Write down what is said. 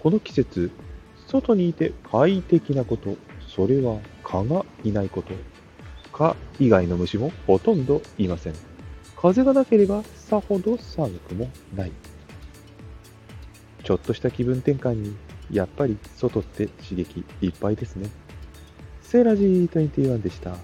この季節、外にいて快適なこと、それは蚊がいないこと。蚊以外の虫もほとんどいません。風がなければさほど寒くもない。ちょっとした気分転換に、やっぱり外って刺激いっぱいですね。セーラジー21でした。